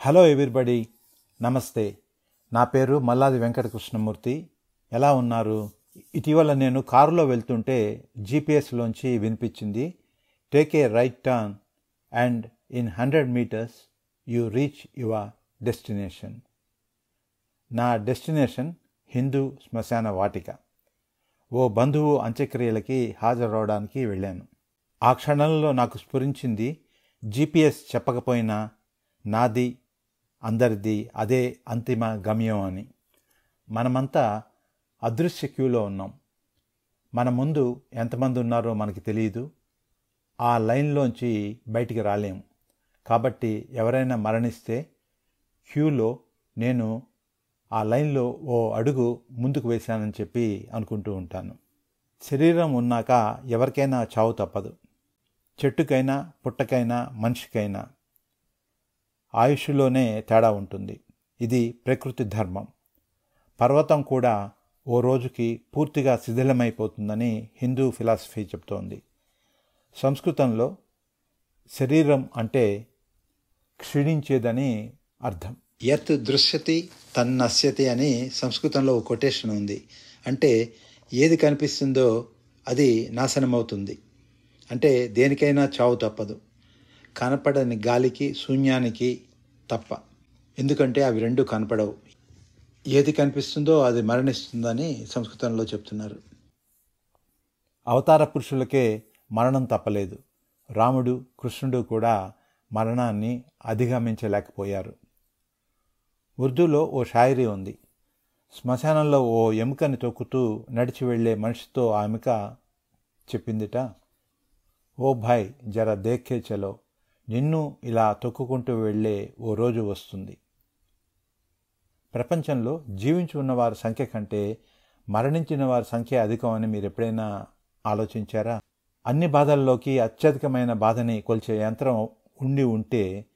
Hello everybody నమస్తే నా పేరు మల్లాది వెంకటకృష్ణమూర్తి. ఎలా ఉన్నారు? ఇటీవల నేను కారులో వెళ్తుంటే జీపీఎస్లోంచి వినిపించింది. Take a right turn and in hundred metres you reach your destination నా డెస్టినేషన్ హిందూ శ్మశాన వాటిక. ఓ బంధువు అంత్యక్రియలకి హాజరవడానికి వెళ్ళాను. ఆ క్షణంలో నాకు స్ఫురించింది. జీపీఎస్ చెప్పకపోయినా నాది అందరిది అదే అంతిమ గమ్యం అని. మనమంతా అదృశ్య క్యూలో ఉన్నాం. మన ముందు ఎంతమంది ఉన్నారో మనకి తెలియదు. ఆ లైన్లోంచి బయటికి రాలేము కాబట్టి ఎవరైనా మరణిస్తే క్యూలో నేను ఆ లైన్లో ఓ అడుగు ముందుకు వేశానని చెప్పి అనుకుంటూ ఉంటాను. శరీరం ఉన్నాక ఎవరికైనా చావు తప్పదు. చెట్టుకైనా పుట్టకైనా మనిషికైనా ఆయుష్లోనే తేడా ఉంటుంది. ఇది ప్రకృతి ధర్మం. పర్వతం కూడా ఓ రోజుకి పూర్తిగా శిథిలమైపోతుందని హిందూ ఫిలాసఫీ చెబుతోంది సంస్కృతంలో శరీరం అంటే క్షీణించేదని అర్థం. యత్ దృశ్యతి తన్నశ్యతి అని సంస్కృతంలో ఒక కొటేషన్ ఉంది. అంటే ఏది కనిపిస్తుందో అది నాశనమవుతుంది. అంటే దేనికైనా చావు తప్పదు. కనపడని గాలికి శూన్యానికి తప్ప. ఎందుకంటే అవి రెండు కనపడవు. ఏది కనిపిస్తుందో అది మరణిస్తుందని సంస్కృతంలో చెప్తున్నారు. అవతార పురుషులకే మరణం తప్పలేదు. రాముడు కృష్ణుడు కూడా మరణాన్ని అధిగమించలేకపోయారు. ఉర్దూలో ఓ షాయరీ ఉంది. శ్మశానంలో ఓ ఎముకని తొక్కుతూ నడిచి వెళ్ళే మనిషితో ఆ ఎముక చెప్పిందిట ఓ భాయ్ జర దేఖే చలో. నిన్ను ఇలా తొక్కుకుంటూ వెళ్ళే ఓ రోజు వస్తుంది. ప్రపంచంలో జీవించి ఉన్నవారి సంఖ్య కంటే మరణించిన వారి సంఖ్య అధికం అని మీరు ఎప్పుడైనా ఆలోచించారా? అన్ని బాధల్లోకి అత్యధికమైన బాధని కొలిచే యంత్రం ఉండి ఉంటే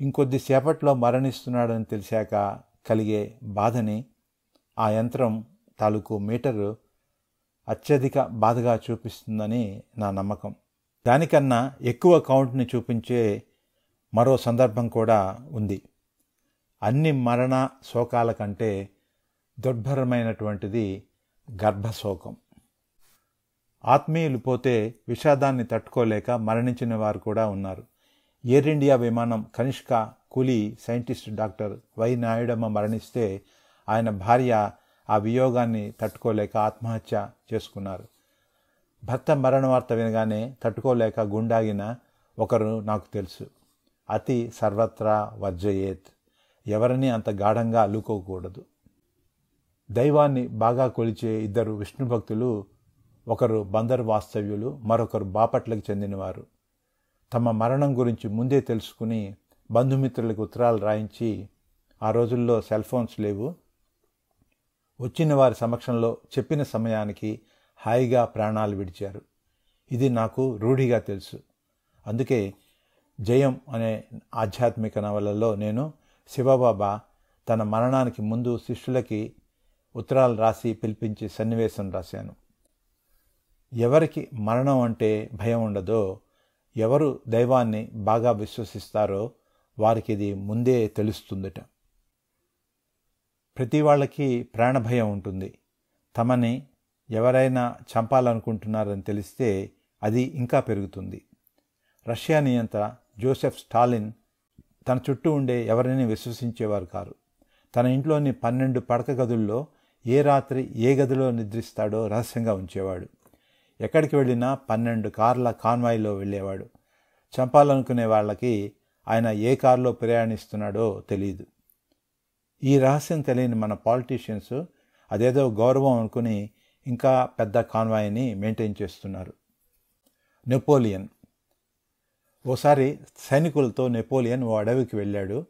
ఇంకొద్ది సేపట్లో మరణిస్తున్నాడని తెలిసాక కలిగే బాధని ఆ యంత్రం తాలూకు మీటరు అత్యధిక బాధగా చూపిస్తుందని నా నమ్మకం. దానికన్నా ఎక్కువ కౌంట్ని చూపించే మరో సందర్భం కూడా ఉంది. అన్ని మరణ శోకాల కంటే దుర్భరమైనటువంటిది గర్భశోకం. ఆత్మీయులు పోతే విషాదాన్ని తట్టుకోలేక మరణించిన వారు కూడా ఉన్నారు. ఎయిర్ ఇండియా విమానం కనిష్క కూలీ సైంటిస్ట్ డాక్టర్ వై నాయుడమ్మ మరణిస్తే ఆయన భార్య ఆ వియోగాన్ని తట్టుకోలేక ఆత్మహత్య చేసుకున్నారు. భర్త మరణ వార్త వినగానే తట్టుకోలేక గుండాగిన ఒకరు నాకు తెలుసు. అతి సర్వత్రా వర్జయేత్. ఎవరిని అంత గాఢంగా అల్లుకోకూడదు. దైవాన్ని బాగా కొలిచే ఇద్దరు విష్ణు భక్తులు ఒకరు బందర్ వాస్తవ్యులు మరొకరు బాపట్లకు చెందినవారు. తమ మరణం గురించి ముందే తెలుసుకుని బంధుమిత్రులకు ఉత్తరాలు రాయించి ఆ రోజుల్లో సెల్ ఫోన్స్ లేవు. వచ్చిన వారి సమక్షంలో చెప్పిన సమయానికి హాయిగా ప్రాణాలు విడిచారు. ఇది నాకు రూఢిగా తెలుసు. అందుకే జయం అనే ఆధ్యాత్మిక నవలలో నేను శివబాబా తన మరణానికి ముందు శిష్యులకి ఉత్తరాలు రాసి పిలిపించి సన్నివేశం రాశాను. ఎవరికి మరణం అంటే భయం ఉండదో ఎవరు దైవాన్ని బాగా విశ్వసిస్తారో వారికి ఇది ముందే తెలుస్తుందట. ప్రతి వాళ్ళకి ప్రాణభయం ఉంటుంది. తమని ఎవరైనా చంపాలనుకుంటున్నారని తెలిస్తే అది ఇంకా పెరుగుతుంది. రష్యా నియంత జోసెఫ్ స్టాలిన్ తన చుట్టూ ఉండే ఎవరిని విశ్వసించేవారు కారు. తన ఇంట్లోని పన్నెండు పడక గదుల్లో ఏ రాత్రి ఏ గదిలో నిద్రిస్తాడో రహస్యంగా ఉంచేవాడు. ఎక్కడికి వెళ్ళినా పన్నెండు కార్ల కాన్వాయ్లో వెళ్ళేవాడు. చంపాలనుకునే వాళ్ళకి ఆయన ఏ కారులో ప్రయాణిస్తున్నాడో తెలియదు ఈ రహస్యం తెలియని మన పాలిటీషియన్స్ అదేదో గౌరవం అనుకుని ఇంకా పెద్ద కాన్వాయ్ని మెయింటైన్ చేస్తున్నారు. నెపోలియన్. ఓసారి సైనికులతో నెపోలియన్ ఓ అడవికి వెళ్ళాడు.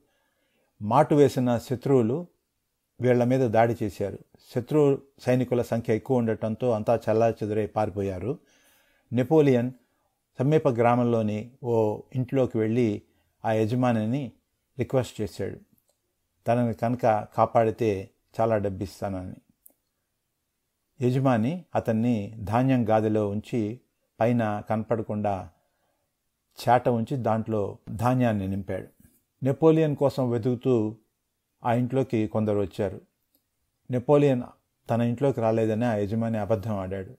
మాటు వేసిన శత్రువులు వీళ్ళ మీద దాడి చేశారు. శత్రు సైనికుల సంఖ్య ఎక్కువ ఉండటంతో అంతా చల్లా చెదురై పారిపోయారు. నెపోలియన్ సమీప గ్రామంలోని ఓ ఇంట్లోకి వెళ్ళి ఆ యజమానిని రిక్వెస్ట్ చేశాడు. తనని కనుక కాపాడితే చాలా డబ్బిస్తానని. యజమాని అతన్ని ధాన్యం గాదిలో ఉంచి పైన కనపడకుండా చేట ఉంచి దాంట్లో ధాన్యాన్ని నింపాడు. నెపోలియన్ కోసం వెతుకుతూ ఆ ఇంట్లోకి కొందరు వచ్చారు. నెపోలియన్ తన ఇంట్లోకి రాలేదని ఆ యజమాని అబద్ధం ఆడాడు.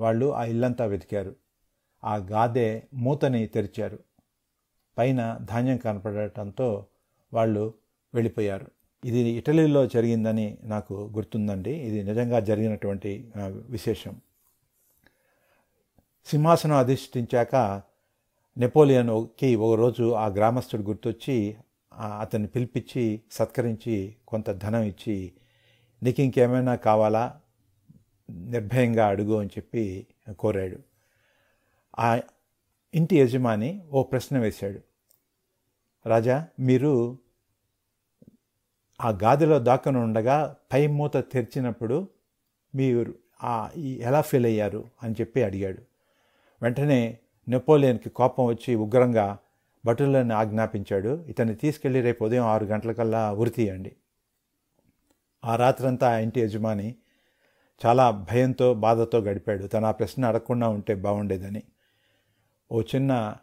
వాళ్ళు ఆ ఇల్లంతా వెతికారు. ఆ గాదె మూతని తెరిచారు. పైన ధాన్యం కనపడటంతో వాళ్ళు వెళ్ళిపోయారు. ఇది ఇటలీలో జరిగిందని నాకు గుర్తుందండి. ఇది నిజంగా జరిగినటువంటి విశేషం. సింహాసనం అధిష్ఠించాక నెపోలియన్కి ఒకరోజు ఆ గ్రామస్తుడు గుర్తొచ్చి అతన్ని పిలిపించి సత్కరించి కొంత ధనం ఇచ్చి నీకు ఇంకేమైనా కావాలా? నిర్భయంగా అడుగు అని చెప్పి కోరాడు. ఆ ఇంటి యజమాని ఓ ప్రశ్న వేశాడు. రాజా మీరు ఆ గాదిలో దాక్కుని ఉండగా పై మూత తెరిచినప్పుడు మీరు ఎలా ఫీల్ అయ్యారు? అని చెప్పి అడిగాడు. వెంటనే నెపోలియన్కి కోపం వచ్చి ఉగ్రంగా భటులను ఆజ్ఞాపించాడు. ఇతన్ని తీసుకెళ్ళి రేపు ఉదయం ఆరు గంటలకల్లా ఉరి తీయండి ఆ రాత్రంతా ఆ ఇంటి యజమాని చాలా భయంతో బాధతో గడిపాడు. తను ఆ ప్రశ్న అడగకుండా ఉంటే బాగుండేదని. ఓ చిన్న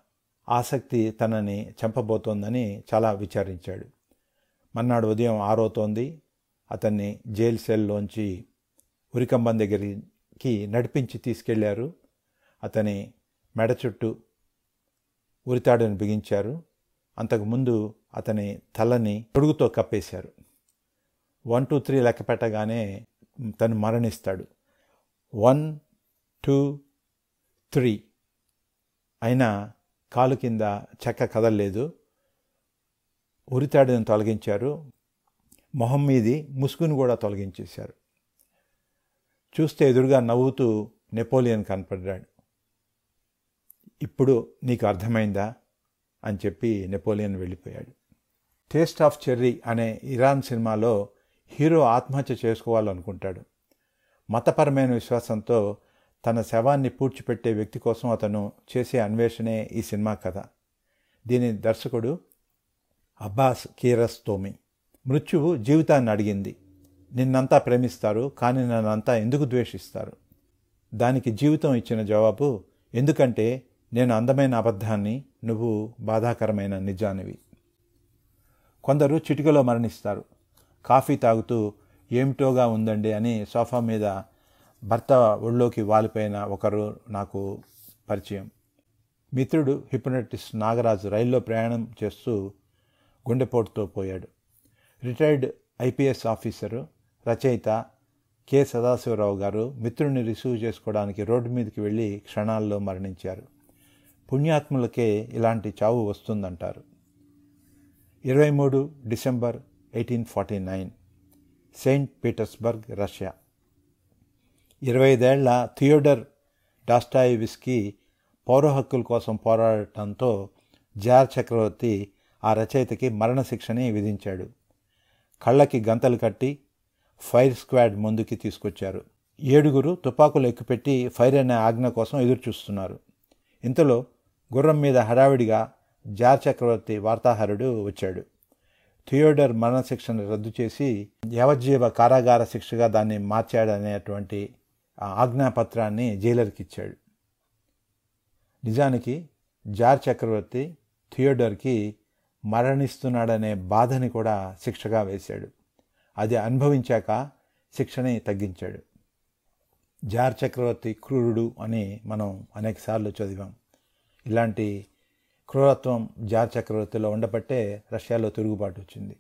ఆసక్తి తనని చంపబోతోందని చాలా విచారించాడు. మన్నాడు ఉదయం ఆరోతోంది అతన్ని జైలు సెల్లోంచి ఉరికంబం దగ్గరికి నడిపించి తీసుకెళ్ళారు. అతని మెడ చుట్టూ ఉరితాడుని బిగించారు. అంతకుముందు అతని తలని తొడుగుతో కప్పేశారు. వన్ టూ త్రీ లెక్క పెట్టగానే తను మరణిస్తాడు. వన్ టూ త్రీ అయినా కాలు కింద చెక్క కదలలేదు. ఉరితాడిని తొలగించారు. మొహం మీది ముసుగును కూడా తొలగించేశారు. చూస్తే ఎదురుగా నవ్వుతూ నెపోలియన్ కనపడ్డాడు. ఇప్పుడు నీకు అర్థమైందా? అని చెప్పి నెపోలియన్ వెళ్ళిపోయాడు. టేస్ట్ ఆఫ్ చెర్రీ అనే ఇరాన్ సినిమాలో హీరో ఆత్మహత్య చేసుకోవాలనుకుంటాడు. మతపరమైన విశ్వాసంతో తన శవాన్ని పూడ్చిపెట్టే వ్యక్తి కోసం అతను చేసే అన్వేషణే ఈ సినిమా కథ. దీని దర్శకుడు అబ్బాస్ కీరస్తోమి. మృత్యువు జీవితాన్ని అడిగింది. నిన్నంతా ప్రేమిస్తారు కానీ నన్నంతా ఎందుకు ద్వేషిస్తారు? దానికి జీవితం ఇచ్చిన జవాబు ఎందుకంటే నేను అందమైన అబద్ధాన్ని నువ్వు బాధాకరమైన నిజానివి. కొందరు చిటికలో మరణిస్తారు. కాఫీ తాగుతూ ఏమిటోగా ఉందండి అని సోఫా మీద భర్త ఒళ్ళోకి వాలిపోయిన ఒకరు నాకు పరిచయం. మిత్రుడు హిప్నటిస్ట్ నాగరాజు రైల్లో ప్రయాణం చేస్తూ గుండెపోటుతో పోయాడు. రిటైర్డ్ ఐపీఎస్ ఆఫీసరు రచయిత కె. సదాశివరావు గారు మిత్రుడిని రిసీవ్ చేసుకోవడానికి రోడ్డు మీదకి వెళ్ళి క్షణాల్లో మరణించారు. పుణ్యాత్ములకే ఇలాంటి చావు వస్తుందంటారు. ఇరవై మూడు December eighteen forty nine Saint Petersburg Russia. ఇరవై ఐదేళ్ళ థియోడర్ డాస్టాయివిస్కి పౌర హక్కుల కోసం పోరాడటంతో జార్ చక్రవర్తి ఆ రచయితకి మరణశిక్షని విధించాడు. కళ్ళకి గంతలు కట్టి ఫైర్ స్క్వాడ్ ముందుకి తీసుకొచ్చారు. ఏడుగురు తుపాకులు ఎక్కుపెట్టి ఫైర్ అనే ఆజ్ఞ కోసం ఎదురుచూస్తున్నారు. ఇంతలో గుర్రం మీద హడావిడిగా జార్ చక్రవర్తి వార్తాహరుడు వచ్చాడు. థియోడర్ మరణశిక్షను రద్దు చేసి యావజ్జీవ కారాగార శిక్షగా దాన్ని మార్చాడనేటువంటి ఆ ఆజ్ఞాపత్రాన్ని జైలర్కి ఇచ్చాడు నిజానికి జార్ చక్రవర్తి థియోడర్కి మరణిస్తున్నాడనే బాధని కూడా శిక్షగా వేశాడు. అది అనుభవించాక శిక్షని తగ్గించాడు. జార్ చక్రవర్తి క్రూరుడు అని మనం అనేకసార్లు చదివాం. ఇలాంటి క్రూరత్వం జార్ చక్రవర్తిలో ఉండబట్టే రష్యాలో తిరుగుబాటు వచ్చింది.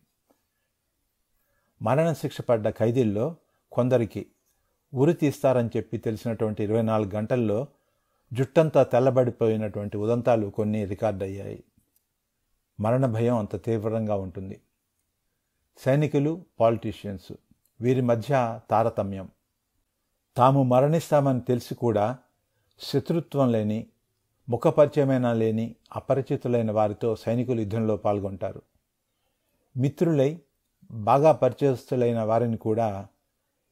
మరణ శిక్ష పడ్డ ఖైదీల్లో కొందరికి ఉరి తీస్తారని చెప్పి తెలిసినటువంటి ఇరవై నాలుగు గంటల్లో జుట్టంతా తెల్లబడిపోయినటువంటి ఉదంతాలు కొన్ని రికార్డ్ అయ్యాయి మరణ భయం అంత తీవ్రంగా ఉంటుంది. సైనికులు పాలిటీషియన్స్ వీరి మధ్య తారతమ్యం. తాము మరణిస్తామని తెలిసి కూడా శత్రుత్వం లేని ముఖపరిచయమైన లేని అపరిచితులైన వారితో సైనికులు యుద్ధంలో పాల్గొంటారు. మిత్రులై బాగా పరిచయస్తులైన వారిని కూడా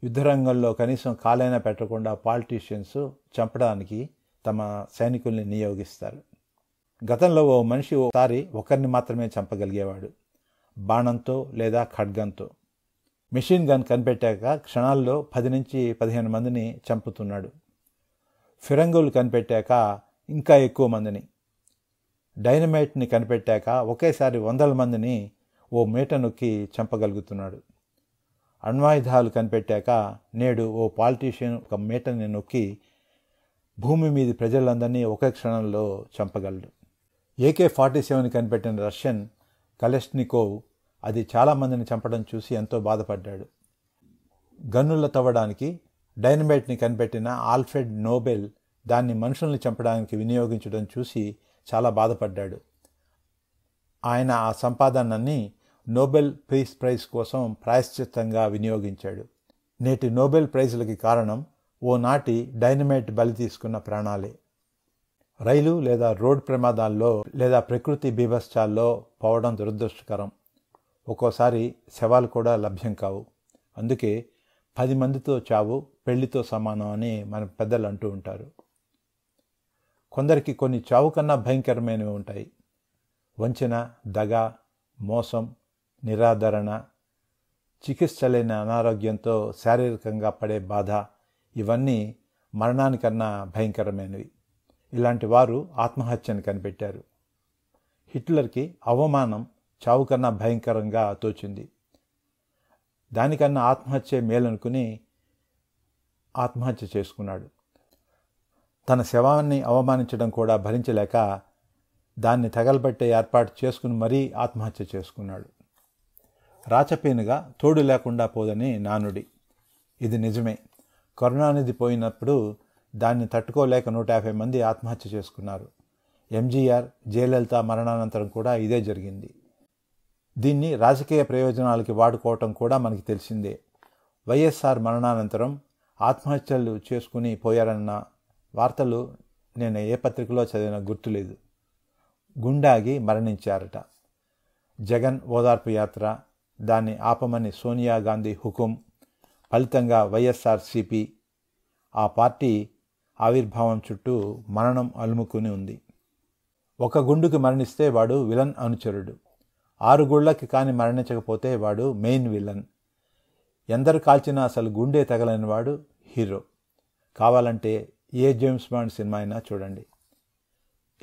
యుద్ధరంగంలో కనీసం కాలైనా పెట్టకుండా పాలిటీషియన్స్ చంపడానికి తమ సైనికుల్ని నియోగిస్తారు. గతంలో ఓ మనిషి ఒకసారి ఒకరిని మాత్రమే చంపగలిగేవాడు. బాణంతో లేదా ఖడ్గంతో. మెషిన్ గన్ కనిపెట్టాక క్షణాల్లో పది నుంచి పదిహేను మందిని చంపుతున్నాడు. ఫిరంగులు కనిపెట్టాక ఇంకా ఎక్కువ మందిని. డైనమైట్ని కనిపెట్టాక ఒకేసారి వందల మందిని ఓ మీట నొక్కి చంపగలుగుతున్నాడు. అణ్వాయుధాలు కనిపెట్టాక నేడు ఓ పాలిటీషియన్ ఒక మీటని నొక్కి భూమి మీద ప్రజలందరినీ ఒకే క్షణంలో చంపగలడు. ఏకే ఫార్టీ సెవెన్ కనిపెట్టిన రష్యన్ కలెస్నికోవ్ అది చాలామందిని చంపడం చూసి ఎంతో బాధపడ్డాడు. గన్నుల తవ్వడానికి డైనమైట్ని కనిపెట్టిన ఆల్ఫ్రెడ్ నోబెల్ దాన్ని మనుషుల్ని చంపడానికి వినియోగించడం చూసి చాలా బాధపడ్డాడు. ఆయన ఆ సంపాదనని నోబెల్ పీస్ ప్రైజ్ కోసం ప్రాయశ్చిత్తంగా వినియోగించాడు. నేటి నోబెల్ ప్రైజులకి కారణం ఓ నాటి డైనమైట్ బలి తీసుకున్న ప్రాణాలే. రైలు లేదా రోడ్ ప్రమాదాల్లో లేదా ప్రకృతి బీభత్సాల్లో పోవడం దురదృష్టకరం. ఒక్కోసారి శవాలు కూడా లభ్యం కావు. అందుకే పది మందితో చావు పెళ్ళితో సమానం అని మన పెద్దలు అంటూ ఉంటారు. కొందరికి కొన్ని చావు కన్నా భయంకరమైనవి ఉంటాయి. వంచన దగ మోసం నిరాదరణ చికిత్స లేని అనారోగ్యంతో శారీరకంగా పడే బాధ ఇవన్నీ మరణానికన్నా భయంకరమైనవి. ఇలాంటి వారు ఆత్మహత్యను కనిపెట్టారు. హిట్లర్కి అవమానం చావు కన్నా భయంకరంగా తోచింది. దానికన్నా ఆత్మహత్య మేలనుకుని ఆత్మహత్య చేసుకున్నాడు. తన శవాన్ని అవమానించడం కూడా భరించలేక దాన్ని తగలబెట్టే ఏర్పాటు చేసుకుని మరీ ఆత్మహత్య చేసుకున్నాడు. రాచపేనుగా తోడు లేకుండా పోదని నానుడి. ఇది నిజమే. కరుణానిధి పోయినప్పుడు దాన్ని తట్టుకోలేక నూట యాభై మంది ఆత్మహత్య చేసుకున్నారు. ఎంజీఆర్ జయలలిత మరణానంతరం కూడా ఇదే జరిగింది. దీన్ని రాజకీయ ప్రయోజనాలకి వాడుకోవటం కూడా మనకి తెలిసిందే. వైఎస్ఆర్ మరణానంతరం ఆత్మహత్యలు చేసుకుని పోయారన్న వార్తలు నేను ఏ పత్రికలో చదివిన గుర్తులేదు. గుండాగి మరణించారట. జగన్ ఓదార్పు యాత్ర దాన్ని ఆపమని సోనియా గాంధీ హుకుం ఫలితంగా వైఎస్ఆర్సిపి ఆ పార్టీ ఆవిర్భావం చుట్టూ మరణం అలుముకుని ఉంది. ఒక గుండుకి మరణిస్తే వాడు విలన్ అనుచరుడు. ఆరు గుళ్ళకి కానీ మరణించకపోతే వాడు మెయిన్ విలన్. ఎందరు కాల్చినా అసలు గుండె తగలని వాడు హీరో. కావాలంటే ఏ జేమ్స్ బాండ్ సినిమా అయినా చూడండి.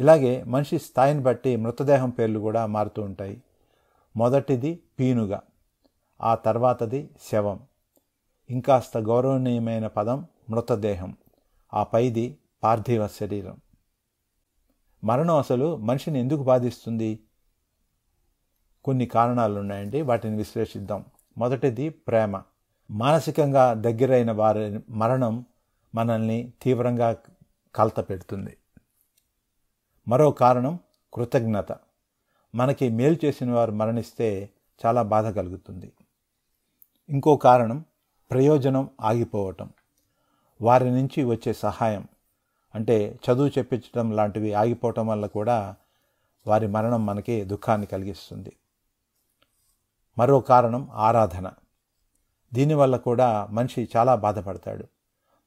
ఇలాగే మనిషి స్థాయిని బట్టి మృతదేహం పేర్లు కూడా మారుతూ ఉంటాయి. మొదటిది పీనుగా ఆ తర్వాతది శవం. ఇంకాస్త గౌరవనీయమైన పదం మృతదేహం. ఆ పైది పార్థివ శరీరం. మరణం అసలు మనిషిని ఎందుకు బాధిస్తుంది? కొన్ని కారణాలు ఉన్నాయండి వాటిని విశ్లేషిద్దాం. మొదటిది ప్రేమ. మానసికంగా దగ్గరైన వారి మరణం మనల్ని తీవ్రంగా కలత పెడుతుంది. మరో కారణం కృతజ్ఞత. మనకి మేలు చేసిన వారు మరణిస్తే చాలా బాధ కలుగుతుంది. ఇంకో కారణం ప్రయోజనం ఆగిపోవటం. వారి నుంచి వచ్చే సహాయం. అంటే చదువు చెప్పించడం లాంటివి ఆగిపోవటం వల్ల కూడా వారి మరణం మనకి దుఃఖాన్ని కలిగిస్తుంది. మరో కారణం ఆరాధన. దీనివల్ల కూడా మనిషి చాలా బాధపడతాడు.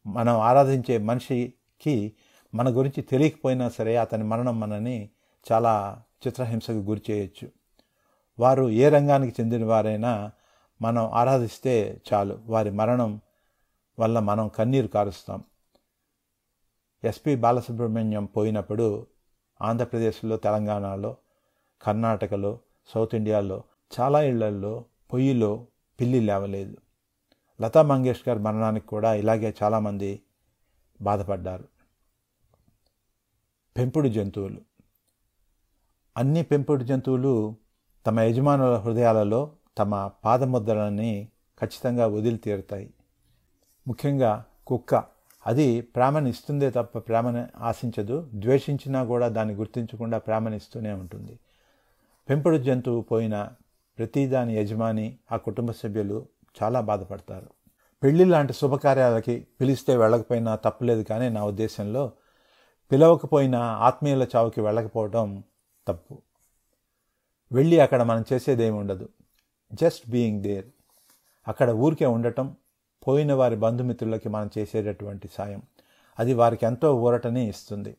మనం ఆరాధించే మనిషికి మన గురించి తెలియకపోయినా సరే అతని మరణం మనని చాలా చిత్రహింసకు గురి చేయొచ్చు. వారు ఏ రంగానికి చెందిన వారైనా మనం ఆరాధిస్తే చాలు. వారి మరణం వల్ల మనం కన్నీరు కారుస్తాం. ఎస్పి బాలసుబ్రహ్మణ్యం పోయినప్పుడు ఆంధ్రప్రదేశ్లో తెలంగాణలో కర్ణాటకలో సౌత్ ఇండియాలో చాలా ఇళ్ళల్లో పొయ్యిలో పిల్లి లేవలేదు. లతా మంగేష్కర్ మరణానికి కూడా ఇలాగే చాలామంది బాధపడ్డారు. పెంపుడు జంతువులు. అన్ని పెంపుడు జంతువులు తమ యజమానుల హృదయాలలో తమ పాదముద్రలని ఖచ్చితంగా వదిలి తీరుతాయి ముఖ్యంగా కుక్క. అది ప్రేమని ఇస్తుందే తప్ప ప్రేమను ఆశించదు. ద్వేషించినా కూడా దాన్ని గుర్తించకుండా ప్రేమనిస్తూనే ఉంటుంది. పెంపుడు జంతువు పోయిన ప్రతి దాని యజమాని ఆ కుటుంబ సభ్యులు చాలా బాధపడతారు. పెళ్ళి లాంటి శుభకార్యాలకి పిలిస్తే వెళ్ళకపోయినా తప్పులేదు కానీ నా ఉద్దేశంలో పిలవకపోయినా ఆత్మీయుల చావుకి వెళ్ళకపోవడం తప్పు. వెళ్ళి అక్కడ మనం చేసేదేమి ఉండదు. Just being there. అక్కడ ఊరికే ఉండటం పోయిన వారి బంధుమిత్రులకి మనం చేసేటటువంటి సాయం. అది వారికి ఎంతో ఊరటని ఇస్తుంది.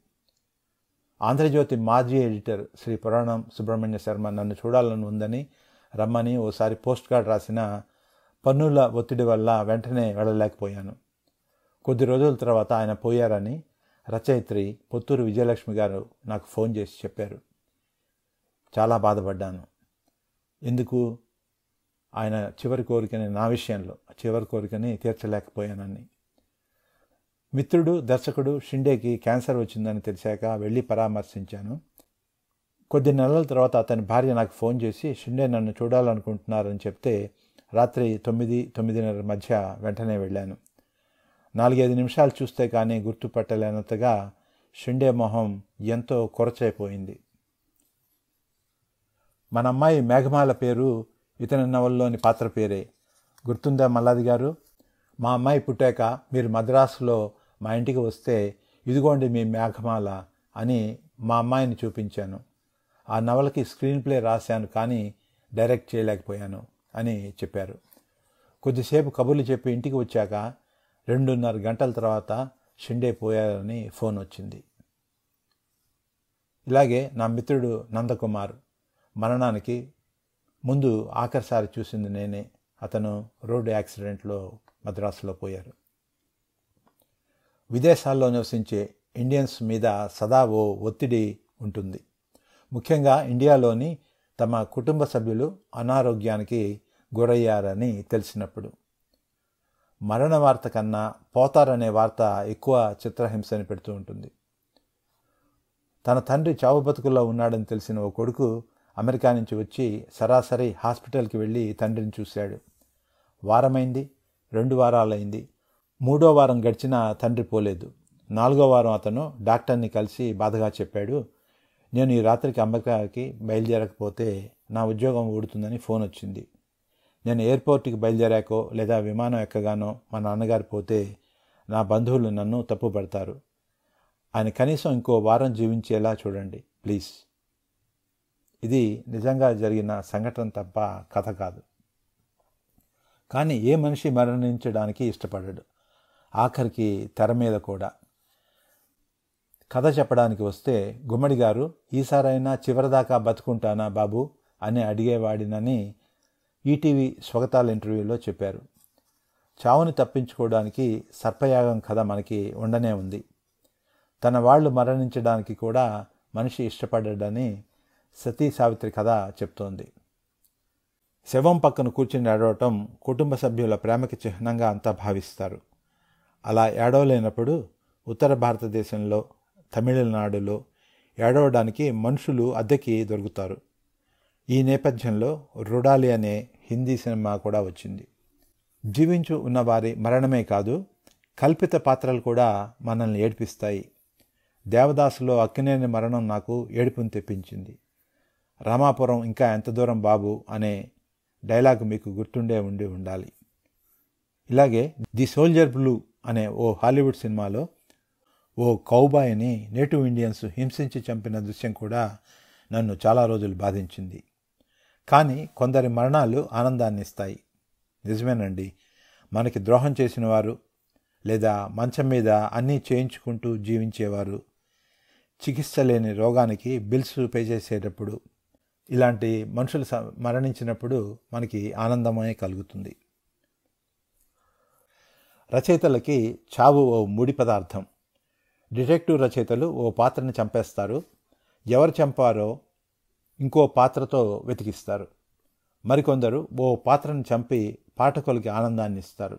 ఆంధ్రజ్యోతి మాజీ ఎడిటర్ శ్రీ పురాణం సుబ్రహ్మణ్య శర్మ నన్ను చూడాలని ఉందని రమ్మని ఓసారి పోస్ట్ కార్డ్ రాసిన పన్నుల ఒత్తిడి వల్ల వెంటనే వెళ్ళలేకపోయాను. కొద్ది రోజుల తర్వాత ఆయన పోయారని రచయిత్రి పొత్తూరు విజయలక్ష్మి గారు నాకు ఫోన్ చేసి చెప్పారు. చాలా బాధపడ్డాను. ఎందుకు? ఆయన చివరి కోరికని నా విషయంలో చివరి కోరికని తీర్చలేకపోయానని. మిత్రుడు దర్శకుడు షిండేకి క్యాన్సర్ వచ్చిందని తెలిసాక వెళ్ళి పరామర్శించాను. కొద్ది నెలల తర్వాత అతని భార్య నాకు ఫోన్ చేసి షిండే నన్ను చూడాలనుకుంటున్నారని చెప్తే రాత్రి తొమ్మిది తొమ్మిదిన్నర మధ్య వెంటనే వెళ్ళాను. నాలుగైదు నిమిషాలు చూస్తే కానీ గుర్తుపట్టలేనంతగా షిండే మొహం ఎంతో కొరచైపోయింది. మన అమ్మాయి మేఘమాల పేరు ఇతని నవల్లోని పాత్ర పేరే గుర్తుందా మల్లాది గారు? మా అమ్మాయి పుట్టాక మీరు మద్రాసులో మా ఇంటికి వస్తే ఇదిగోండి మీ మేఘమాల అని మా అమ్మాయిని చూపించాను. ఆ నవలకి స్క్రీన్ ప్లే రాశాను కానీ డైరెక్ట్ చేయలేకపోయాను అని చెప్పారు. కొద్దిసేపు కబుర్లు చెప్పి ఇంటికి వచ్చాక రెండున్నర గంటల తర్వాత షిండే పోయారని ఫోన్ వచ్చింది. ఇలాగే నా మిత్రుడు నందకుమార్ మరణానికి ముందు ఆఖరిసారి చూసింది నేనే. అతను రోడ్డు యాక్సిడెంట్లో మద్రాసులో పోయారు. విదేశాల్లో నివసించే ఇండియన్స్ మీద సదా ఓ ఒత్తిడి ఉంటుంది. ముఖ్యంగా ఇండియాలోని తమ కుటుంబ సభ్యులు అనారోగ్యానికి గురయ్యారని తెలిసినప్పుడు. మరణ వార్త కన్నా పోతారనే వార్త ఎక్కువ చిత్రహింసని పెడుతూ ఉంటుంది. తన తండ్రి చావు బతుకుల్లో ఉన్నాడని తెలిసిన ఓ కొడుకు అమెరికా నుంచి వచ్చి సరాసరి హాస్పిటల్కి వెళ్ళి తండ్రిని చూశాడు. వారమైంది రెండు వారాలైంది. మూడో వారం గడిచినా తండ్రి పోలేదు. నాలుగో వారం అతను డాక్టర్ని కలిసి బాధగా చెప్పాడు నేను ఈ రాత్రికి అమెరికాకి బయలుదేరకపోతే నా ఉద్యోగం ఊడుతుందని ఫోన్ వచ్చింది. నేను ఎయిర్పోర్ట్కి బయలుదేరాకో లేదా విమానం ఎక్కగానో మా నాన్నగారు పోతే నా బంధువులు నన్ను తప్పుపడతారు. ఆయన కనీసం ఇంకో వారం జీవించేలా చూడండి ప్లీజ్. ఇది నిజంగా జరిగిన సంఘటన తప్ప కథ కాదు. కానీ ఏ మనిషి మరణించడానికి ఇష్టపడడు. ఆఖరికి తెర మీద కూడా. కథ చెప్పడానికి వస్తే గుమ్మడి గారు ఈసారైనా చివరిదాకా బతుకుంటానా బాబు? అని అడిగేవాడినని ఈటీవీ స్వగతాల ఇంటర్వ్యూలో చెప్పారు. చావుని తప్పించుకోవడానికి సర్పయాగం కథ మనకి ఉండనే ఉంది. తన వాళ్ళు మరణించడానికి కూడా మనిషి ఇష్టపడ్డాడని సతీ సావిత్రి కథ చెప్తోంది. శవం పక్కన కూర్చుని ఏడవటం కుటుంబ సభ్యుల ప్రేమకి చిహ్నంగా అంతా భావిస్తారు. అలా ఏడవలేనప్పుడు ఉత్తర భారతదేశంలో తమిళనాడులో ఏడవడానికి మనుషులు అద్దెకి దొరుకుతారు. ఈ నేపథ్యంలో రుడాలి అనే హిందీ సినిమా కూడా వచ్చింది. జీవించు ఉన్నవారి మరణమే కాదు కల్పిత పాత్రలు కూడా మనల్ని ఏడిపిస్తాయి. దేవదాసులో అక్కినేని మరణం నాకు ఏడుపుని తెప్పించింది. రామాపురం ఇంకా ఎంత దూరం బాబు అనే డైలాగ్ మీకు గుర్తుండే ఉండి ఉండాలి. ఇలాగే ది సోల్జర్ బ్లూ అనే ఓ హాలీవుడ్ సినిమాలో ఓ కౌబాయ్ని నేటివ్ ఇండియన్స్ హింసించి చంపిన దృశ్యం కూడా నన్ను చాలా రోజులు బాధించింది. కానీ కొందరి మరణాలు ఆనందాన్ని ఇస్తాయి. నిజమేనండి. మనకి ద్రోహం చేసిన వారు లేదా మంచం మీద అన్నీ చేయించుకుంటూ జీవించేవారు చికిత్స లేని రోగానికి బిల్స్ పే చేసేటప్పుడు ఇలాంటి మనుషులు మరణించినప్పుడు మనకి ఆనందమే కలుగుతుంది. రచయితలకి చావు ఓ ముడి పదార్థం. డిటెక్టివ్ రచయితలు ఓ పాత్రని చంపేస్తారు. ఎవరు చంపారో ఇంకో పాత్రతో వెతికిస్తారు. మరికొందరు ఓ పాత్రను చంపి పాఠకులకి ఆనందాన్ని ఇస్తారు.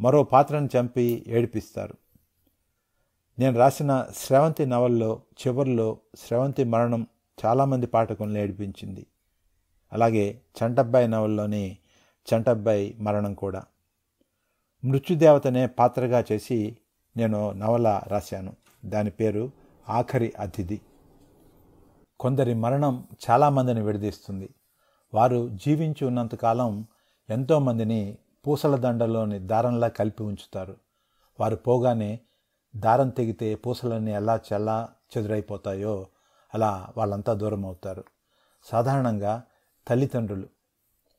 మరో పాత్రను చంపి ఏడిపిస్తారు. నేను రాసిన స్రవంతి నవల్లో చివరిలో స్రవంతి మరణం చాలామంది పాఠకులను ఏడిపించింది. అలాగే చంటబ్బాయి నవల్లోని చంటబ్బాయి మరణం కూడా. మృత్యుదేవతనే పాత్రగా చేసి నేను నవల రాశాను. దాని పేరు ఆఖరి అతిథి. కొందరి మరణం చాలామందిని విడదీస్తుంది. వారు జీవించి ఉన్నంతకాలం ఎంతోమందిని పూసల దండలోని దారంలా కలిపి ఉంచుతారు. వారు పోగానే దారం తెగితే పూసలన్నీ ఎలా చల్లా చెదురైపోతాయో అలా వాళ్ళంతా దూరం అవుతారు. సాధారణంగా తల్లిదండ్రులు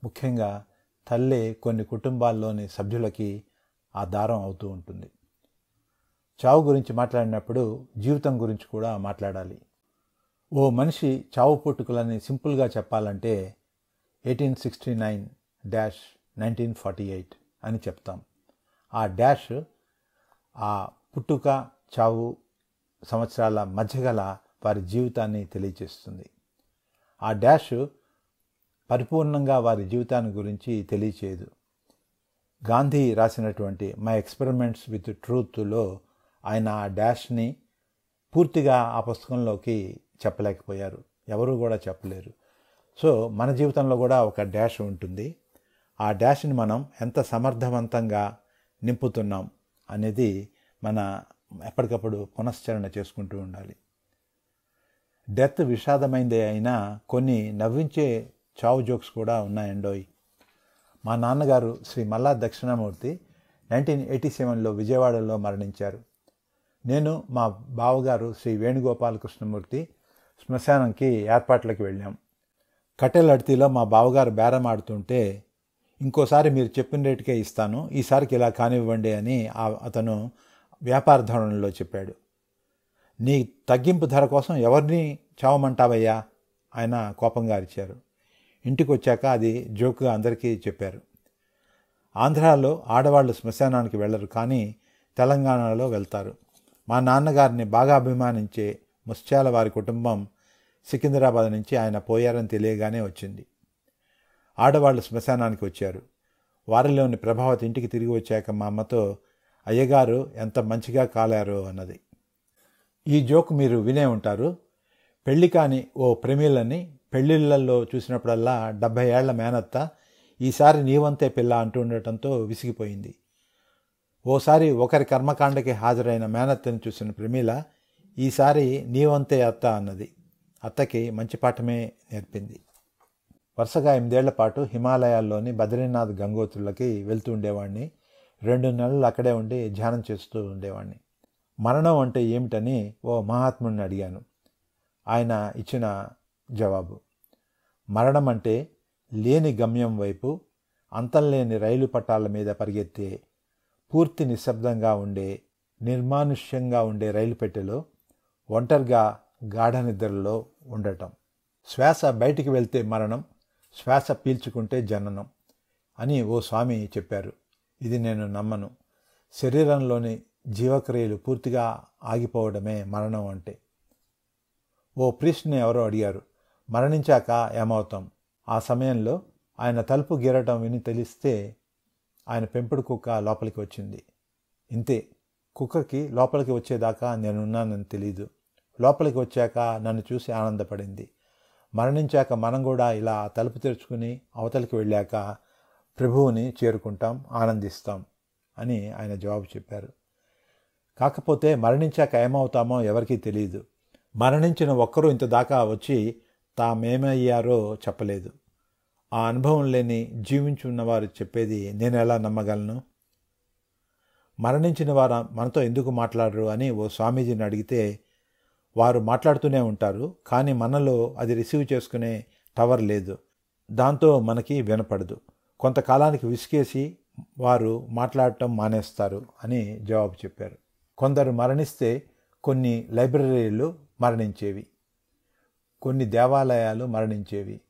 ముఖ్యంగా తల్లే కొన్ని కుటుంబాల్లోని సభ్యులకి ఆ దారం అవుతూ ఉంటుంది. చావు గురించి మాట్లాడినప్పుడు జీవితం గురించి కూడా మాట్లాడాలి. ఓ మనిషి చావు పుట్టుకలని సింపుల్గా చెప్పాలంటే eighteen sixty nine dash nineteen forty eight అని చెప్తాం. ఆ డాష్ ఆ పుట్టుక చావు సంవత్సరాల మధ్యగల వారి జీవితాన్ని తెలియజేస్తుంది ఆ డాష్ పరిపూర్ణంగా వారి జీవితాన్ని గురించి తెలియచేయదు. గాంధీ రాసినటువంటి మై ఎక్స్పెరిమెంట్స్ విత్ ట్రూత్లో ఆయన ఆ డాష్ని పూర్తిగా ఆ పుస్తకంలోకి చెప్పలేకపోయారు. ఎవరు కూడా చెప్పలేరు. సో మన జీవితంలో కూడా ఒక డాష్ ఉంటుంది. ఆ డాష్ని మనం ఎంత సమర్థవంతంగా నింపుతున్నాం అనేది మన ఎప్పటికప్పుడు పునశ్చరణ చేసుకుంటూ ఉండాలి. డెత్ విషాదమైందే అయినా కొన్ని నవ్వించే చావు జోక్స్ కూడా ఉన్నాయండోయ్. మా నాన్నగారు శ్రీ మల్లా దక్షిణామూర్తి నైన్టీన్ ఎయిటీ సెవెన్లో విజయవాడలో మరణించారు. నేను మా బావగారు శ్రీ వేణుగోపాల కృష్ణమూర్తి శ్మశానంకి ఏర్పాట్లకి వెళ్ళాం. కట్టెలడితిలో మా బావగారు బేరం ఆడుతుంటే ఇంకోసారి మీరు చెప్పిన రేటుకే ఇస్తాను ఈసారికి ఇలా కానివ్వండి అని అతను వ్యాపార ధోరణిలో చెప్పాడు. నీ తగ్గింపు ధర కోసం ఎవరిని చావమంటావయ్యా? ఆయన కోపంగా అరిచారు. ఇంటికి వచ్చాక అది జోక్గా అందరికీ చెప్పారు. ఆంధ్రాలో ఆడవాళ్ళు శ్మశానానికి వెళ్ళరు కానీ తెలంగాణలో వెళ్తారు. మా నాన్నగారిని బాగా అభిమానించే ముత్యాల వారి కుటుంబం సికింద్రాబాద్ నుంచి ఆయన పోయారని తెలియగానే వచ్చింది. ఆడవాళ్ళు శ్మశానానికి వచ్చారు. వారిలోని ప్రభావతి ఇంటికి తిరిగి వచ్చాక మా అమ్మతో అయ్యగారు ఎంత మంచిగా కాలారో అన్నది. ఈ జోక్ మీరు వినే ఉంటారు. పెళ్ళి కాని ఓ ప్రమీలని పెళ్ళిళ్ళల్లో చూసినప్పుడల్లా డెబ్భై ఏళ్ళ మేనత్త ఈసారి నీవంతే పిల్ల అంటూ ఉండటంతో విసిగిపోయింది. ఓసారి ఒకరి కర్మకాండకి హాజరైన మేనత్తని చూసిన ప్రమీల ఈసారి నీవంతే అత్త అన్నది. అత్తకి మంచి పాఠమే నేర్పింది. వరుసగా ఎనిమిదేళ్ళ పాటు హిమాలయాల్లోని బద్రీనాథ్ గంగోత్రులకి వెళ్తూ ఉండేవాడిని రెండు నెలలు అక్కడే ఉండి ధ్యానం చేస్తూ ఉండేవాడిని మరణం అంటే ఏమిటని ఓ మహాత్ముడిని అడిగాను. ఆయన ఇచ్చిన జవాబు మరణం అంటే లేని గమ్యం వైపు అంతంలేని రైలు పట్టాల మీద పరిగెత్తే పూర్తి నిశ్శబ్దంగా ఉండే నిర్మానుష్యంగా ఉండే రైలు పెట్టెలో ఒంటరిగా గాఢ నిద్రలో ఉండటం. శ్వాస బయటికి వెళ్తే మరణం శ్వాస పీల్చుకుంటే జననం అని ఓ స్వామి చెప్పారు. ఇది నేను నమ్మను. శరీరంలోని జీవక్రియలు పూర్తిగా ఆగిపోవడమే మరణం అంటే. ఓ ప్రిస్ట్ని ఎవరో అడిగారు మరణించాక ఏమవుతాం? ఆ సమయంలో ఆయన తలుపు గీరటం విని తెలిస్తే ఆయన పెంపుడు కుక్క లోపలికి వచ్చింది. ఇంతే కుక్కకి లోపలికి వచ్చేదాకా నేనున్నానని తెలీదు. లోపలికి వచ్చాక నన్ను చూసి ఆనందపడింది. మరణించాక మనం కూడా ఇలా తలుపు తెరుచుకుని అవతలికి వెళ్ళాక ప్రభువుని చేరుకుంటాం ఆనందిస్తాం అని ఆయన జవాబు చెప్పారు. కాకపోతే మరణించాక ఏమవుతామో ఎవరికీ తెలియదు మరణించిన ఒక్కరూ ఇంత దాకా వచ్చి తామేమయ్యారో చెప్పలేదు. ఆ అనుభవం లేని జీవించున్నవారు చెప్పేది నేను ఎలా నమ్మగలను? మరణించిన వారు మనతో ఎందుకు మాట్లాడరు అని ఓ స్వామీజీని అడిగితే వారు మాట్లాడుతూనే ఉంటారు కానీ మనలో అది రిసీవ్ చేసుకునే టవర్ లేదు. దాంతో మనకి వినపడదు. కొంతకాలానికి విసికేసి వారు మాట్లాడటం మానేస్తారు అని జవాబు చెప్పారు. కొందరు మరణిస్తే కొన్ని లైబ్రరీలు మరణించేవి కొన్ని దేవాలయాలు మరణించేవి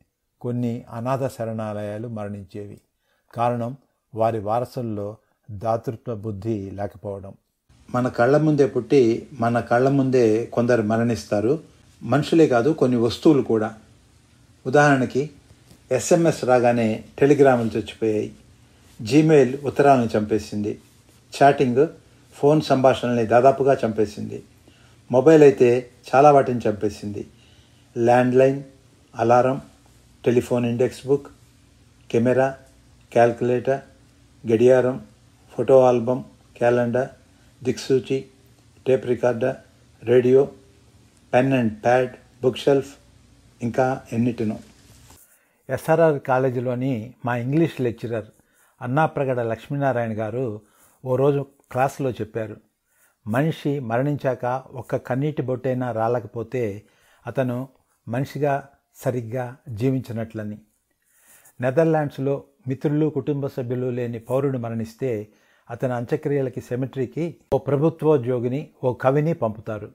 కొన్ని అనాథ శరణాలయాలు మరణించేవి. కారణం వారి వారసుల్లో దాతృత్వ బుద్ధి లేకపోవడం. మన కళ్ళ ముందే పుట్టి మన కళ్ళ ముందే కొందరు మరణిస్తారు. మనుషులే కాదు కొన్ని వస్తువులు కూడా. ఉదాహరణకి ఎస్ఎంఎస్ రాగానే టెలిగ్రాములు చచ్చిపోయాయి. జీమెయిల్ ఉత్తరాలను చంపేసింది. చాటింగ్ ఫోన్ సంభాషణల్ని దాదాపుగా చంపేసింది. మొబైల్ అయితే చాలా వాటిని చంపేసింది. Landline alarm telephone index book camera calculator గడియారం ఫోటో ఆల్బమ్ క్యాలెండర్ దిక్సూచి tape recorder radio pen and pad book shelf ఇంకా ఎన్నిటినో. ఎస్ఆర్ఆర్ కాలేజీలోని మా ఇంగ్లీష్ లెక్చరర్ అన్నాప్రగడ లక్ష్మీనారాయణ గారు ఓ రోజు క్లాసులో చెప్పారు మనిషి మరణించాక ఒక్క కన్నీటి బొట్టైనా రాలకపోతే అతను మనిషిగా సరిగ్గా జీవించినట్లని. నెదర్లాండ్స్లో మిత్రులు కుటుంబ సభ్యులు లేని పౌరుడు మరణిస్తే అతని అంత్యక్రియలకి సెమిట్రీకి ఓ ప్రభుత్వోద్యోగిని ఓ కవిని పంపుతారు.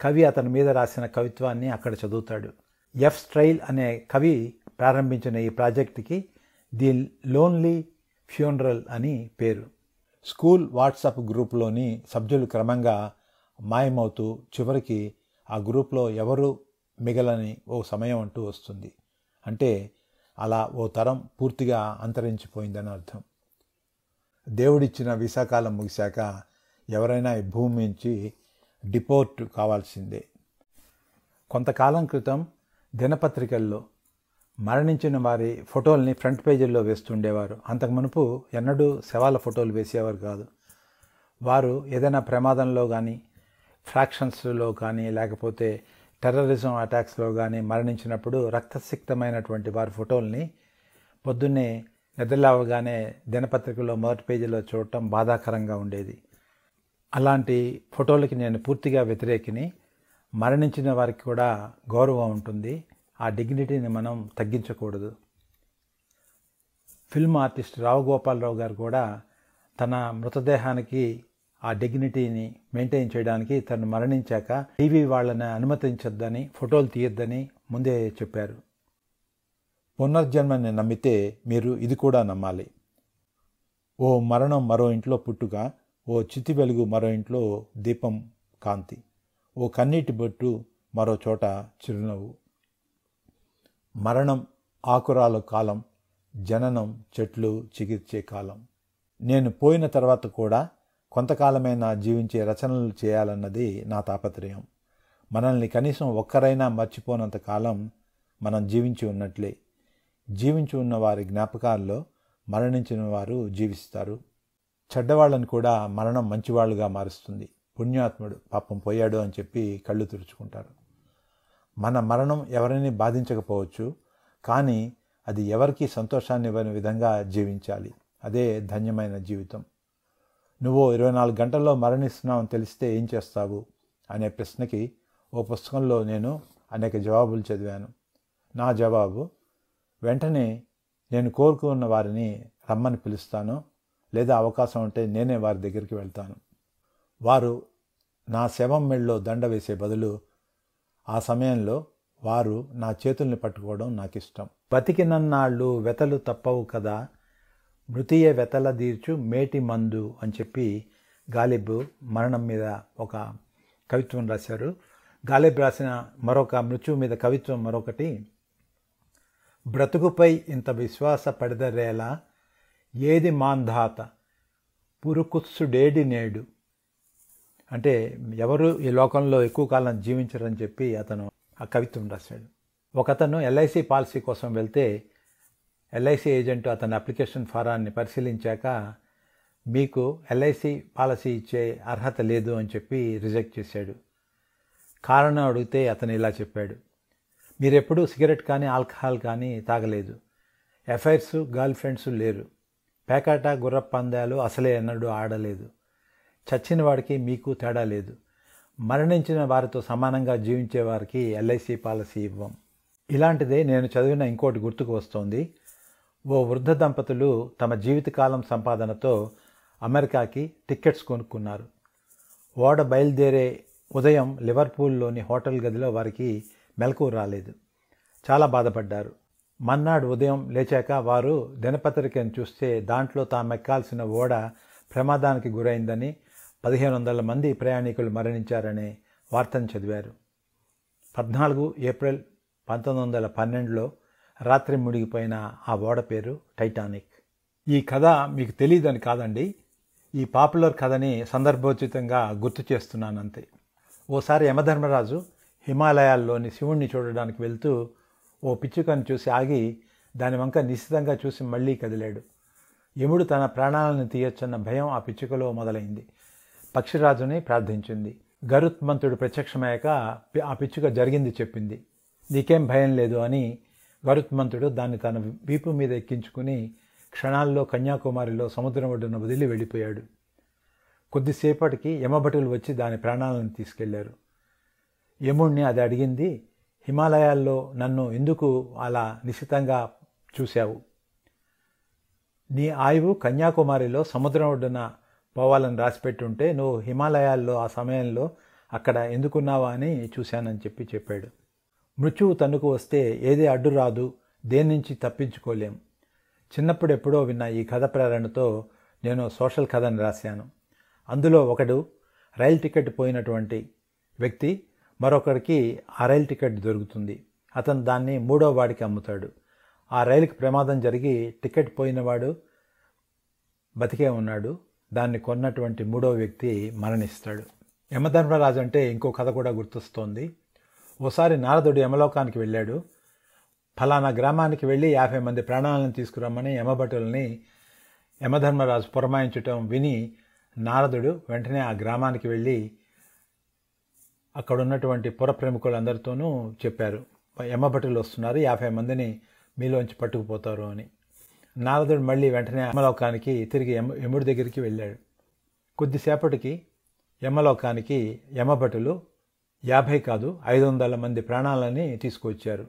కవి అతని మీద రాసిన కవిత్వాన్ని అక్కడ చదువుతాడు. ఎఫ్ స్ట్రైల్ అనే కవి ప్రారంభించిన ఈ ప్రాజెక్టుకి ది లోన్లీ ఫ్యూనరల్ అని పేరు. స్కూల్ వాట్సాప్ గ్రూప్లోని సభ్యులు క్రమంగా మాయమవుతూ చివరికి ఆ గ్రూప్లో ఎవరు మిగలని ఓ సమయం అంటూ వస్తుంది. అంటే అలా ఓ తరం పూర్తిగా అంతరించిపోయిందని అర్థం. దేవుడిచ్చిన వీసాకాలం ముగిశాక ఎవరైనా ఈ భూమి నుంచి డిపోర్ట్ కావాల్సిందే. కొంతకాలం క్రితం దినపత్రికల్లో మరణించిన వారి ఫోటోల్ని ఫ్రంట్ పేజీల్లో వేస్తుండేవారు. అంతకు మునుపు ఎన్నడూ శవాల ఫోటోలు వేసేవారు కాదు. వారు ఏదైనా ప్రమాదంలో కానీ ఫ్రాక్షన్స్లో కానీ లేకపోతే టెర్రరిజం అటాక్స్లో కానీ మరణించినప్పుడు రక్తసిక్తమైనటువంటి వారి ఫోటోల్ని పొద్దున్నే నిద్రలేవగానే దినపత్రికలో మొదటి పేజీలో చూడటం బాధాకరంగా ఉండేది. అలాంటి ఫోటోలకి నేను పూర్తిగా వ్యతిరేకిని. మరణించిన వారికి కూడా గౌరవం ఉంటుంది. ఆ డిగ్నిటీని మనం తగ్గించకూడదు. ఫిల్మ్ ఆర్టిస్ట్ రావుగోపాలరావు గారు కూడా తన మృతదేహానికి ఆ డిగ్నిటీని మెయింటైన్ చేయడానికి తను మరణించాక టీవీ వాళ్ళని అనుమతించొద్దని ఫోటోలు తీయొద్దని ముందే చెప్పారు. పునర్జన్మని నమ్మితే మీరు ఇది కూడా నమ్మాలి. ఓ మరణం మరో ఇంట్లో పుట్టుక ఓ చితి వెలుగు మరో ఇంట్లో దీపం కాంతి ఓ కన్నీటి బొట్టు మరో చోట చిరునవ్వు. మరణం ఆకురాల కాలం జననం చెట్లు చికిత్సే కాలం. నేను పోయిన తర్వాత కూడా కొంతకాలమైనా జీవించే రచనలు చేయాలన్నది నా తాపత్రయం. మనల్ని కనీసం ఒక్కరైనా మర్చిపోనంత కాలం మనం జీవించి ఉన్నట్లే. జీవించి ఉన్న వారి జ్ఞాపకాల్లో మరణించిన వారు జీవిస్తారు. చెడ్డవాళ్ళని కూడా మరణం మంచివాళ్ళుగా మారుస్తుంది. పుణ్యాత్ముడు పాపం పోయాడు అని చెప్పి కళ్ళు తుడుచుకుంటారు. మన మరణం ఎవరిని బాధించకపోవచ్చు కానీ అది ఎవరికి సంతోషాన్ని ఇవ్వని విధంగా జీవించాలి. అదే ధన్యమైన జీవితం. నువ్వు ఇరవై నాలుగు గంటల్లో మరణిస్తున్నావు తెలిస్తే ఏం చేస్తావు? అనే ప్రశ్నకి ఓ పుస్తకంలో నేను అనేక జవాబులు చదివాను. నా జవాబు వెంటనే నేను కోరుకున్న వారిని రమ్మని పిలుస్తాను లేదా అవకాశం ఉంటే నేనే వారి దగ్గరికి వెళ్తాను. వారు నా శవం మెళ్ళలో దండ వేసే బదులు ఆ సమయంలో వారు నా చేతుల్ని పట్టుకోవడం నాకు ఇష్టం బతికినన్నాళ్ళు వెతలు తప్పవు కదా మృతీయ వెతల దీర్చు మేటి మందు అని చెప్పి గాలిబ్ మరణం మీద ఒక కవిత్వం రాశారు. గాలిబ్ రాసిన మరొక మృత్యువు మీద కవిత్వం మరొకటి బ్రతుకుపై ఇంత విశ్వాస పడదరేలా ఏది మాంధాత పురుకుత్సుడేడి నేడు అంటే ఎవరు ఈ లోకంలో ఎక్కువ కాలం జీవించరని చెప్పి అతను ఆ కవిత్వం రాశాడు. ఒకతను ఎల్ఐసి పాలసీ కోసం వెళ్తే ఎల్ఐసి ఏజెంట్ అతని అప్లికేషన్ ఫారాన్ని పరిశీలించాక మీకు ఎల్ఐసి పాలసీ ఇచ్చే అర్హత లేదు అని చెప్పి రిజెక్ట్ చేశాడు. కారణం అడిగితే అతను ఇలా చెప్పాడు. మీరెప్పుడూ సిగరెట్ కానీ ఆల్కహాల్ కానీ తాగలేదు. ఎఫైర్స్ గర్ల్ ఫ్రెండ్స్ లేరు. పేకాట గుర్ర పందాలు అసలే ఎన్నడూ ఆడలేదు. చచ్చిన వాడికి మీకు తేడా లేదు. మరణించిన వారితో సమానంగా జీవించే వారికి ఎల్ఐసి పాలసీ ఇవ్వం. ఇలాంటిదే నేను చదివిన ఇంకోటి గుర్తుకు వస్తోంది. ఓ వృద్ధ దంపతులు తమ జీవితకాలం సంపాదనతో అమెరికాకి టిక్కెట్స్ కొనుక్కున్నారు. ఓడ బయలుదేరే ఉదయం లివర్పూల్లోని హోటల్ గదిలో వారికి మెలకు రాలేదు. చాలా బాధపడ్డారు. మన్నాడు ఉదయం లేచాక వారు దినపత్రికను చూస్తే దాంట్లో తామెక్కాల్సిన ఓడ ప్రమాదానికి గురైందని పదిహేను వందల మంది ప్రయాణికులు మరణించారనే వార్తను చదివారు. పద్నాలుగు ఏప్రిల్ పంతొమ్మిది వందల పన్నెండులో రాత్రి మునిగిపోయిన ఆ ఓడ పేరు టైటానిక్. ఈ కథ మీకు తెలియదని కాదండి ఈ పాపులర్ కథని సందర్భోచితంగా గుర్తు చేస్తున్నానంతే. ఓసారి యమధర్మరాజు హిమాలయాల్లోని శివుణ్ణి చూడడానికి వెళ్తూ ఓ పిచ్చుకను చూసి ఆగి దాని వంక నిశ్చితంగా చూసి మళ్ళీ కదిలాడు. యముడు తన ప్రాణాలను తీయొచ్చన్న భయం ఆ పిచ్చుకలో మొదలైంది. పక్షిరాజుని ప్రార్థించింది. గరుత్మంతుడు ప్రత్యక్షమయ్యాక ఆ పిచ్చుక జరిగింది చెప్పింది. నీకేం భయం లేదు అని గరుత్మంతుడు దాన్ని తన వీపు మీద ఎక్కించుకుని క్షణాల్లో కన్యాకుమారిలో సముద్రం ఒడ్డున వదిలి వెళ్ళిపోయాడు. కొద్దిసేపటికి యమభటులు వచ్చి దాని ప్రాణాలను తీసుకెళ్ళారు. యముణ్ణి అది అడిగింది హిమాలయాల్లో నన్ను ఎందుకు అలా నిశితంగా చూశావు? నీ ఆయువు కన్యాకుమారిలో సముద్రం ఒడ్డున పోవాలని రాసిపెట్టుంటే నువ్వు హిమాలయాల్లో ఆ సమయంలో అక్కడ ఎందుకున్నావా అని చూశానని చెప్పి చెప్పాడు. మృత్యువు తన్నుకు వస్తే ఏది అడ్డు రాదు దేని నుంచి తప్పించుకోలేం. చిన్నప్పుడు ఎప్పుడో విన్న ఈ కథ ప్రేరణతో నేను సోషల్ కథను రాశాను. అందులో ఒకడు రైలు టికెట్ పోయినటువంటి వ్యక్తి మరొకరికి ఆ రైలు టికెట్ దొరుకుతుంది. అతను దాన్ని మూడో వాడికి అమ్ముతాడు. ఆ రైలుకి ప్రమాదం జరిగి టికెట్ పోయినవాడు బతికే ఉన్నాడు. దాన్ని కొన్నటువంటి మూడో వ్యక్తి మరణిస్తాడు. యమధర్మరాజు అంటే ఇంకో కథ కూడా గుర్తొస్తోంది. ఓసారి నారదుడు యమలోకానికి వెళ్ళాడు. ఫలానా గ్రామానికి వెళ్ళి యాభై మంది ప్రాణాలను తీసుకురమ్మని యమభటుల్ని యమధర్మరాజు పురమాయించటం విని నారదుడు వెంటనే ఆ గ్రామానికి వెళ్ళి అక్కడ ఉన్నటువంటి పుర ప్రముఖులందరితోనూ చెప్పారు. యమభటులు వస్తున్నారు యాభై మందిని మీలోంచి పట్టుకుపోతారు అని. నారదుడు మళ్ళీ వెంటనే యమలోకానికి తిరిగి యమ యముడి దగ్గరికి వెళ్ళాడు. కొద్దిసేపటికి యమలోకానికి యమభటులు యాభై కాదు ఐదు వందల మంది ప్రాణాలని తీసుకొచ్చారు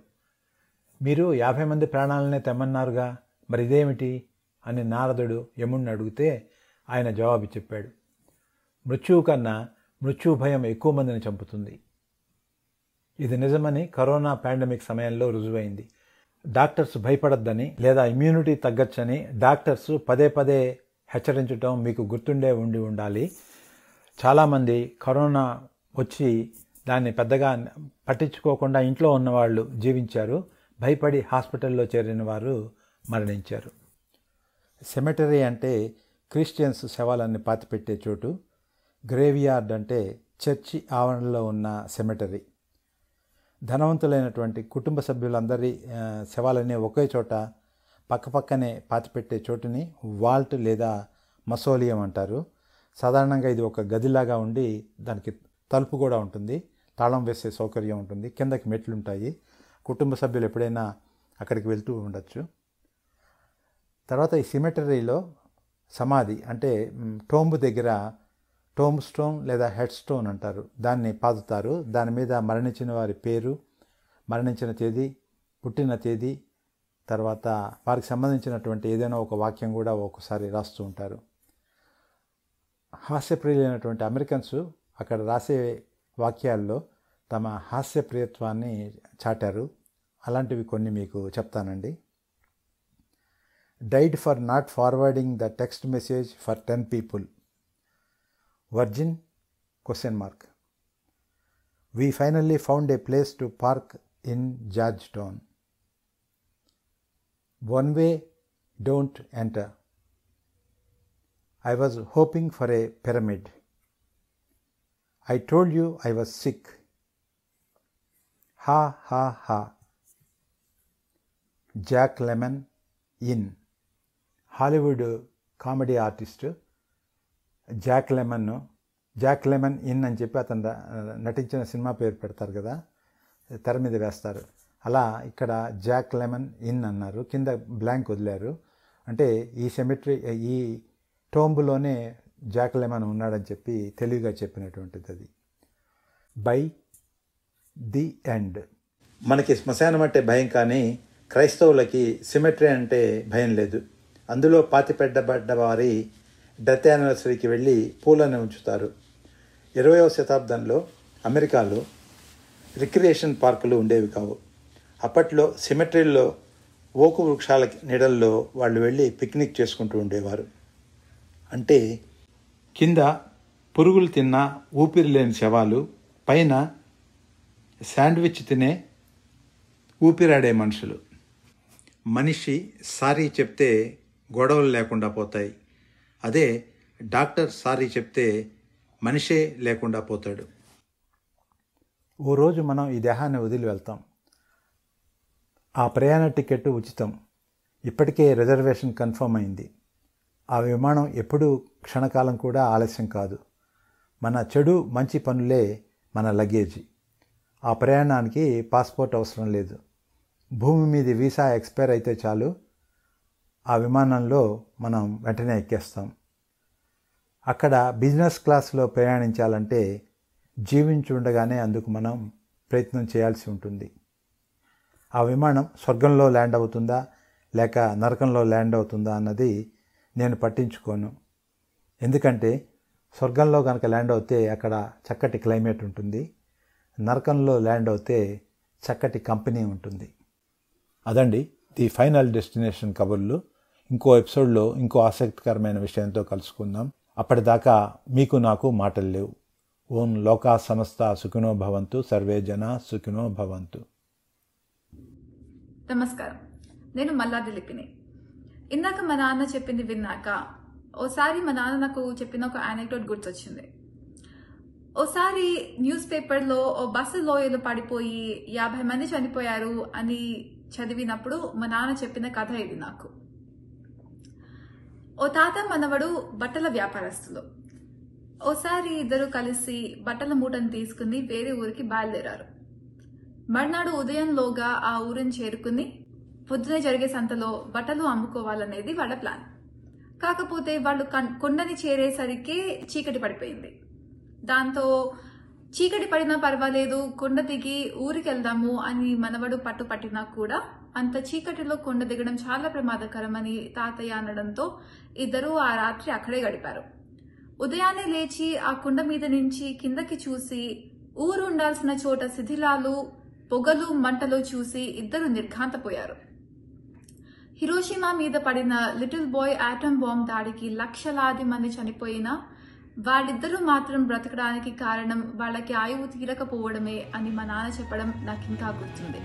మీరు యాభై మంది ప్రాణాలనే తెమ్మన్నారుగా? మరి ఇదేమిటి? అని నారదుడు యముడిని అడిగితే ఆయన జవాబు చెప్పాడు. మృత్యువు కన్నా మృత్యు భయం ఎక్కువ మందిని చంపుతుంది. ఇది నిజమని కరోనా పాండమిక్ సమయంలో రుజువైంది. డాక్టర్స్ భయపడద్దని లేదా ఇమ్యూనిటీ తగ్గచ్చని డాక్టర్స్ పదే పదే హెచ్చరించడం మీకు గుర్తుండే ఉండి ఉండాలి. చాలామంది కరోనా వచ్చి దాన్ని పెద్దగా పట్టించుకోకుండా ఇంట్లో ఉన్నవాళ్ళు జీవించారు. భయపడి హాస్పిటల్లో చేరిన వారు మరణించారు. సెమెటరీ అంటే క్రిస్టియన్స్ శవాలన్నీ పాతిపెట్టే చోటు. గ్రేవియార్డ్ అంటే చర్చి ఆవరణలో ఉన్న సెమెటరీ. ధనవంతులైనటువంటి కుటుంబ సభ్యులందరి శవాలని ఒకే చోట పక్కపక్కనే పాతిపెట్టే చోటుని వాల్ట్ లేదా మసోలియం అంటారు. సాధారణంగా ఇది ఒక గదిలాగా ఉండి దానికి తలుపు కూడా ఉంటుంది. తాళం వేసే సౌకర్యం ఉంటుంది. కిందకి మెట్లు ఉంటాయి కుటుంబ సభ్యులు ఎప్పుడైనా అక్కడికి వెళ్తూ ఉండొచ్చు. తర్వాత ఈ సిమెటరీలో సమాధి అంటే టోంబు దగ్గర టోమ్ స్టోన్ లేదా హెడ్ స్టోన్ అంటారు. దాన్ని పాదుతారు. దాని మీద మరణించిన వారి పేరు మరణించిన తేదీ పుట్టిన తేదీ తర్వాత వారికి సంబంధించినటువంటి ఏదైనా ఒక వాక్యం కూడా ఒక్కోసారి రాస్తూ ఉంటారు. హాస్యప్రియులైనటువంటి అమెరికన్స్ అక్కడ రాసే వాక్యాల్లో తమ హాస్యప్రియత్వాన్ని చాటారు. అలాంటివి కొన్ని మీకు చెప్తానండి. Died for not forwarding the text message for ten people. Virgin? Question mark. We finally found a place to park in Georgetown. One way, don't enter. I was hoping for a pyramid. I told you I was sick. Ha ha ha. Jack Lemon in Hollywood comedy artist Jack Lemmon Jack Lemmon in అని చెప్పి అతను నటించిన cinema పేరు పెడతారు కదా తెర మీద వేస్తారు. అలా ఇక్కడ జాక్ లెమన్ ఇన్ అన్నారు కింద బ్లాంక్ వదిలారు. అంటే ఈ సెమిట్రీ ఈ టోంబులోనే జాక్ లెమన్ ఉన్నాడని చెప్పి తెలివిగా చెప్పినటువంటిది అది. By the end. మనకి శ్మశానం అంటే భయం కానీ క్రైస్తవులకి సిమెట్రీ అంటే భయం లేదు. అందులో పాతిపెట్టబడ్డ వారి డెత్ యానివర్సరీకి వెళ్ళి పూలను ఉంచుతారు. ఇరవయవ శతాబ్దంలో అమెరికాలో రిక్రియేషన్ పార్కులు ఉండేవి కావు. అప్పట్లో సిమెట్రీల్లో ఓకు వృక్షాల నీడల్లో వాళ్ళు వెళ్ళి పిక్నిక్ చేసుకుంటూ ఉండేవారు. అంటే కింద పురుగులు తిన్న ఊపిరి లేని శవాలు పైన శాండ్విచ్ తినే ఊపిరాడే మనుషులు. మనిషి సారీ చెప్తే గొడవలు లేకుండా పోతాయి. అదే డాక్టర్ సారీ చెప్తే మనిషే లేకుండా పోతాడు. ఓ రోజు మనం ఈ దేహాన్ని వదిలి వెళ్తాం. ఆ ప్రయాణ టికెట్ ఉచితం. ఇప్పటికే రిజర్వేషన్ కన్ఫర్మ్ అయింది. ఆ విమానం ఎప్పుడూ క్షణకాలం కూడా ఆలస్యం కాదు. మన చెడు మంచి పనులే మన లగేజీ. ఆ ప్రయాణానికి పాస్పోర్ట్ అవసరం లేదు. భూమి మీద వీసా ఎక్స్పైర్ అయితే చాలు. ఆ విమానంలో మనం వెంటనే ఎక్కేస్తాం. అక్కడ బిజినెస్ క్లాస్లో ప్రయాణించాలంటే జీవించి ఉండగానే అందుకు మనం ప్రయత్నం చేయాల్సి ఉంటుంది. ఆ విమానం స్వర్గంలో ల్యాండ్ అవుతుందా లేక నరకంలో ల్యాండ్ అవుతుందా అన్నది నేను పట్టించుకోను. ఎందుకంటే స్వర్గంలో కనుక ల్యాండ్ అవుతే అక్కడ చక్కటి క్లైమేట్ ఉంటుంది. నరకంలో ల్యాండ్ అవుతే చక్కటి కంపెనీ ఉంటుంది. అదండి ది ఫైనల్ డెస్టినేషన్ కబుర్లు. ఇంకో ఎపిసోడ్లో ఇంకో ఆసక్తికరమైన విషయంతో కలుసుకుందాం. అప్పటిదాకా మీకు నాకు మాటలు లేవు. ఓం లోకా సమస్త సుఖినో భవంతు సర్వే జన సుఖినో భవంతు. నమస్కారం. నేను మల్లా దిలిపిని ఇందాక మా నాన్న చెప్పింది విన్నాక ఓసారి మా నాన్న నాకు చెప్పిన ఒక యానెక్డోట్ గుర్తొచ్చింది. ఓసారి న్యూస్ పేపర్లో ఓ బస్సు లోయలు పడిపోయి యాభై మంది చనిపోయారు అని చదివినప్పుడు మా నాన్న చెప్పిన కథ ఇది నాకు. ఓ తాత మనవడు బట్టల వ్యాపారస్తులు. ఓసారి ఇద్దరు కలిసి బట్టల మూటను తీసుకుని వేరే ఊరికి బయలుదేరారు. మర్నాడు ఉదయంలోగా ఆ ఊరిని చేరుకుని పొద్దునే జరిగే సంతలో బట్టలు అమ్ముకోవాలనేది వాళ్ళ ప్లాన్. కాకపోతే వాళ్ళు కొండని చేరేసరికి చీకటి పడిపోయింది. దాంతో చీకటి పడినా పర్వాలేదు కొండ దిగి ఊరికి వెళ్దాము అని మనవడు పట్టు పట్టినా కూడా అంత చీకటిలో కొండ దిగడం చాలా ప్రమాదకరమని తాతయ్య అనడంతో ఇద్దరూ ఆ రాత్రి అక్కడే గడిపారు. ఉదయాన్నే లేచి ఆ కుండ మీద నుంచి కిందకి చూసి ఊరు ఉండాల్సిన చోట శిథిలాలు పొగలు మంటలు చూసి ఇద్దరు నిర్ఘాంతపోయారు. హిరోషిమా మీద పడిన లిటిల్ బాయ్ ఆటమ్ బాంబ్ దాడికి లక్షలాది మంది చనిపోయినా వాళ్ళిద్దరూ మాత్రం బ్రతకడానికి కారణం వాళ్ళకి ఆయువు తీరకపోవడమే అని మా నాన్న చెప్పడం నాకు ఇంకా గుర్తుంది.